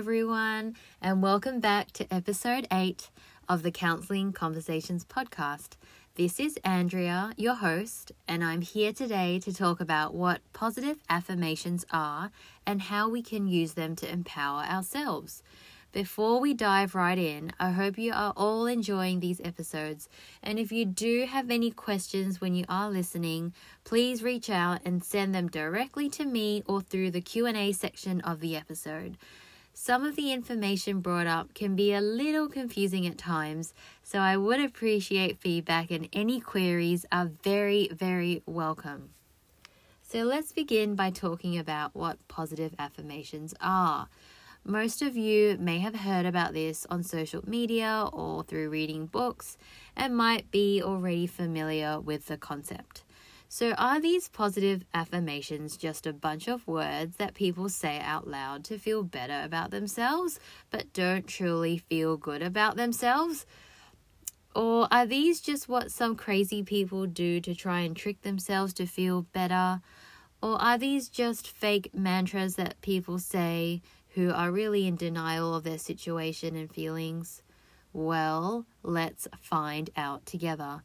everyone, and welcome back to episode 8 of the Counseling Conversations podcast. This is Andrea, your host, and I'm here today to talk about what positive affirmations are and how we can use them to empower ourselves. Before we dive right in, I hope you are all enjoying these episodes. And if you do have any questions when you are listening, please reach out and send them directly to me or through the Q&A section of the episode. Some of the information brought up can be a little confusing at times, so I would appreciate feedback and any queries are very, very welcome. So let's begin by talking about what positive affirmations are. Most of you may have heard about this on social media or through reading books and might be already familiar with the concept. So, are these positive affirmations just a bunch of words that people say out loud to feel better about themselves but don't truly feel good about themselves? Or are these just what some crazy people do to try and trick themselves to feel better? Or are these just fake mantras that people say who are really in denial of their situation and feelings? Well, let's find out together.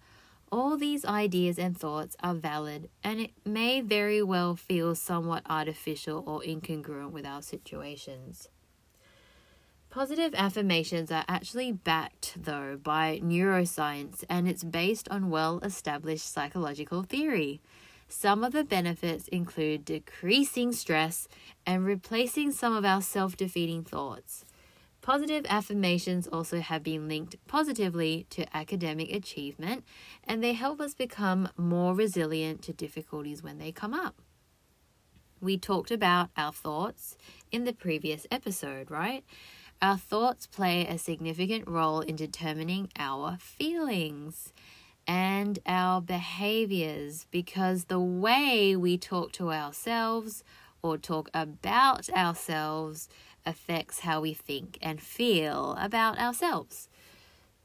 All these ideas and thoughts are valid, and it may very well feel somewhat artificial or incongruent with our situations. Positive affirmations are actually backed, though, by neuroscience, and it's based on well established psychological theory. Some of the benefits include decreasing stress and replacing some of our self defeating thoughts. Positive affirmations also have been linked positively to academic achievement, and they help us become more resilient to difficulties when they come up. We talked about our thoughts in the previous episode, right? Our thoughts play a significant role in determining our feelings and our behaviors because the way we talk to ourselves or talk about ourselves affects how we think and feel about ourselves.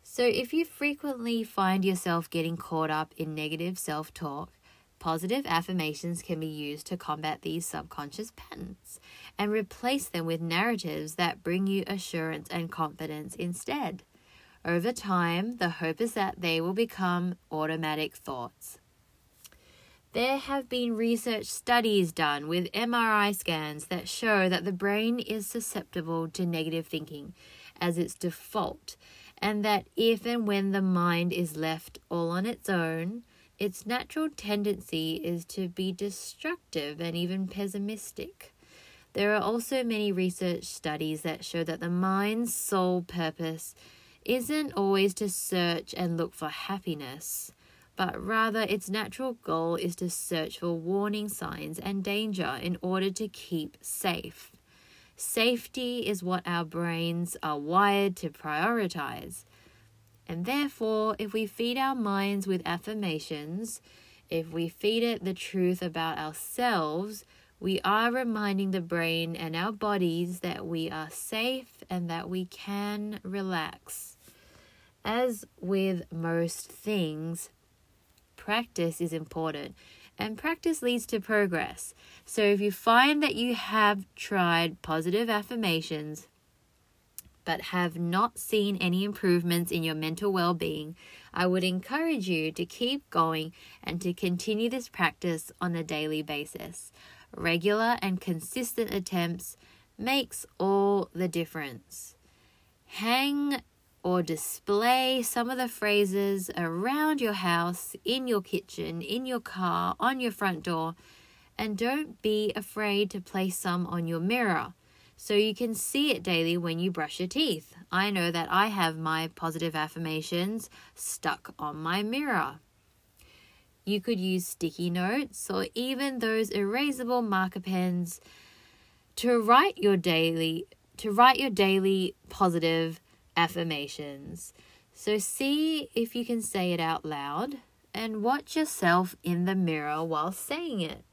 So, if you frequently find yourself getting caught up in negative self talk, positive affirmations can be used to combat these subconscious patterns and replace them with narratives that bring you assurance and confidence instead. Over time, the hope is that they will become automatic thoughts. There have been research studies done with MRI scans that show that the brain is susceptible to negative thinking as its default, and that if and when the mind is left all on its own, its natural tendency is to be destructive and even pessimistic. There are also many research studies that show that the mind's sole purpose isn't always to search and look for happiness, but rather its natural goal is to search for warning signs and danger in order to keep safe. Safety is what our brains are wired to prioritize. And therefore, if we feed our minds with affirmations, if we feed it the truth about ourselves, we are reminding the brain and our bodies that we are safe and that we can relax. As with most things, practice is important and practice leads to progress. So if you find that you have tried positive affirmations but have not seen any improvements in your mental well being, I would encourage you to keep going and to continue this practice on a daily basis. Regular and consistent attempts makes all the difference. Hang or display some of the phrases around your house, in your kitchen, in your car, on your front door, and don't be afraid to place some on your mirror so you can see it daily when you brush your teeth. I know that I have my positive affirmations stuck on my mirror. You could use sticky notes or even those erasable marker pens to write your daily to write your daily positive affirmations. So see if you can say it out loud and watch yourself in the mirror while saying it.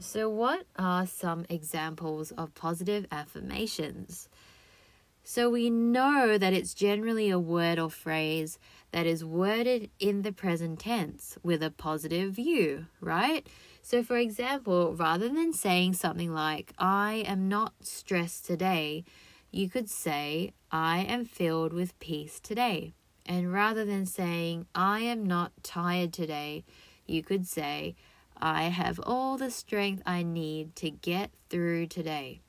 So, what are some examples of positive affirmations? So, we know that it's generally a word or phrase that is worded in the present tense with a positive view, right? So, for example, rather than saying something like, I am not stressed today, you could say, I am filled with peace today. And rather than saying, I am not tired today, you could say, I have all the strength I need to get through today.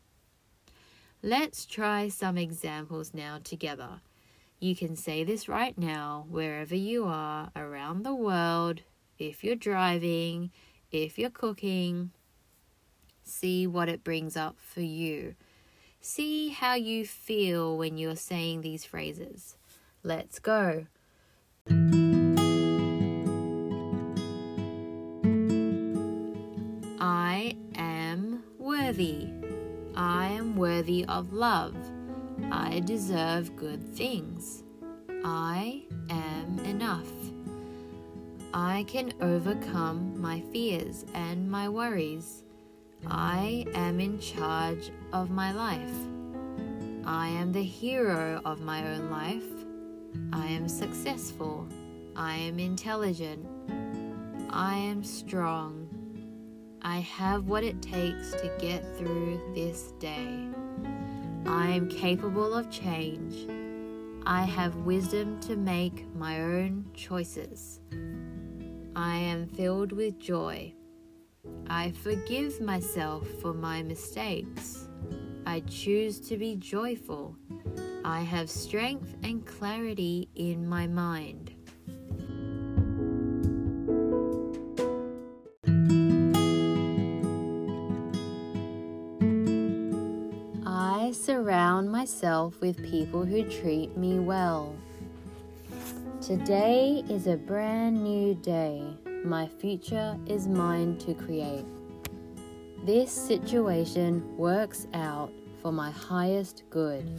Let's try some examples now together. You can say this right now, wherever you are around the world, if you're driving, if you're cooking. See what it brings up for you. See how you feel when you're saying these phrases. Let's go. I am worthy. I am worthy of love. I deserve good things. I am enough. I can overcome my fears and my worries. I am in charge of my life. I am the hero of my own life. I am successful. I am intelligent. I am strong. I have what it takes to get through this day. I am capable of change. I have wisdom to make my own choices. I am filled with joy. I forgive myself for my mistakes. I choose to be joyful. I have strength and clarity in my mind. I surround myself with people who treat me well. Today is a brand new day. My future is mine to create. This situation works out for my highest good.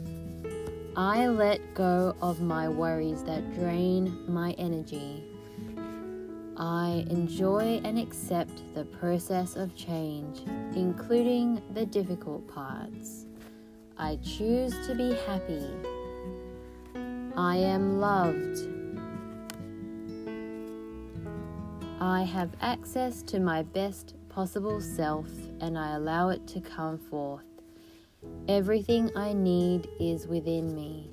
I let go of my worries that drain my energy. I enjoy and accept the process of change, including the difficult parts. I choose to be happy. I am loved. I have access to my best possible self and I allow it to come forth. Everything I need is within me.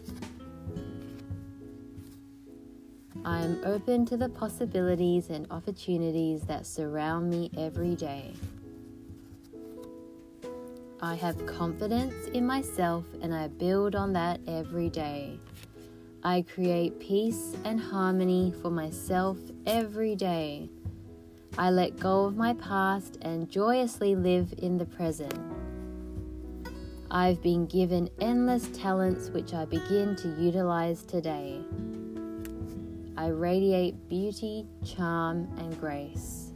I am open to the possibilities and opportunities that surround me every day. I have confidence in myself and I build on that every day. I create peace and harmony for myself every day. I let go of my past and joyously live in the present. I've been given endless talents which I begin to utilize today. I radiate beauty, charm, and grace.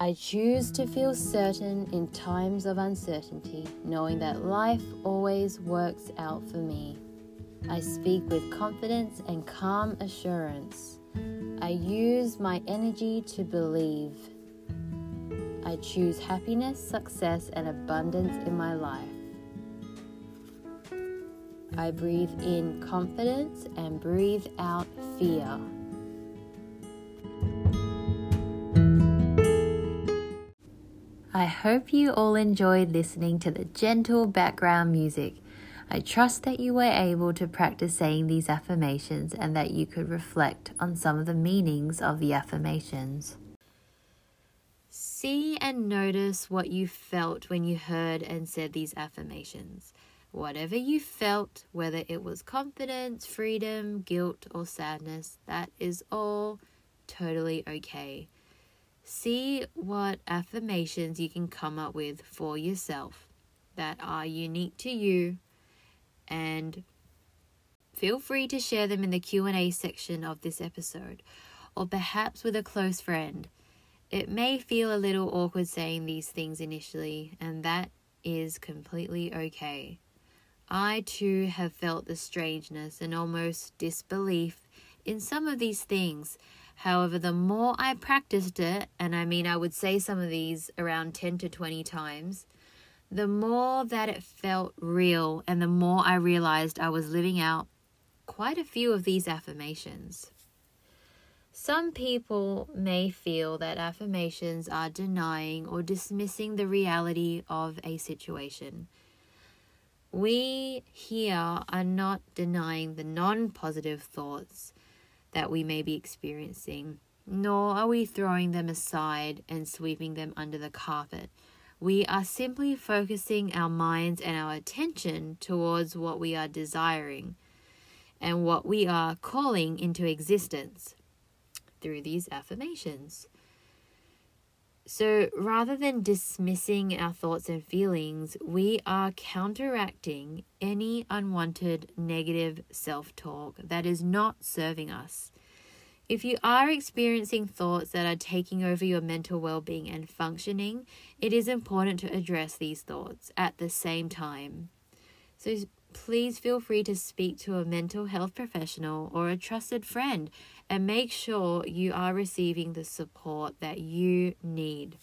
I choose to feel certain in times of uncertainty, knowing that life always works out for me. I speak with confidence and calm assurance. I use my energy to believe. I choose happiness, success, and abundance in my life. I breathe in confidence and breathe out fear. I hope you all enjoyed listening to the gentle background music. I trust that you were able to practice saying these affirmations and that you could reflect on some of the meanings of the affirmations. See and notice what you felt when you heard and said these affirmations. Whatever you felt, whether it was confidence, freedom, guilt, or sadness, that is all totally okay. See what affirmations you can come up with for yourself that are unique to you and feel free to share them in the Q&A section of this episode or perhaps with a close friend. It may feel a little awkward saying these things initially and that is completely okay. I too have felt the strangeness and almost disbelief in some of these things. However, the more I practiced it, and I mean, I would say some of these around 10 to 20 times, the more that it felt real and the more I realized I was living out quite a few of these affirmations. Some people may feel that affirmations are denying or dismissing the reality of a situation. we here are not denying the non positive thoughts that we may be experiencing, nor are we throwing them aside and sweeping them under the carpet. We are simply focusing our minds and our attention towards what we are desiring and what we are calling into existence through these affirmations. So rather than dismissing our thoughts and feelings, we are counteracting any unwanted negative self talk that is not serving us. If you are experiencing thoughts that are taking over your mental well being and functioning, it is important to address these thoughts at the same time. So please feel free to speak to a mental health professional or a trusted friend and make sure you are receiving the support that you need.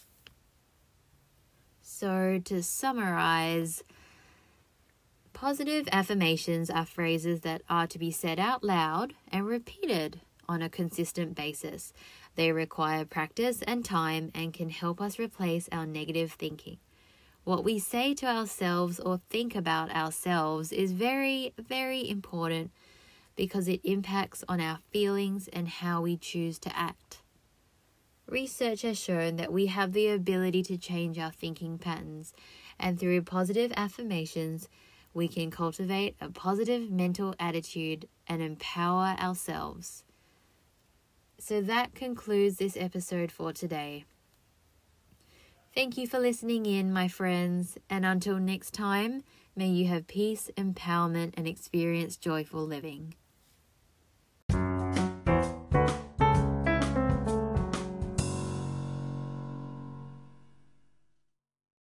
So, to summarize, positive affirmations are phrases that are to be said out loud and repeated on a consistent basis. They require practice and time and can help us replace our negative thinking. What we say to ourselves or think about ourselves is very, very important because it impacts on our feelings and how we choose to act. Research has shown that we have the ability to change our thinking patterns, and through positive affirmations, we can cultivate a positive mental attitude and empower ourselves. So that concludes this episode for today. Thank you for listening in, my friends, and until next time, may you have peace, empowerment, and experience joyful living.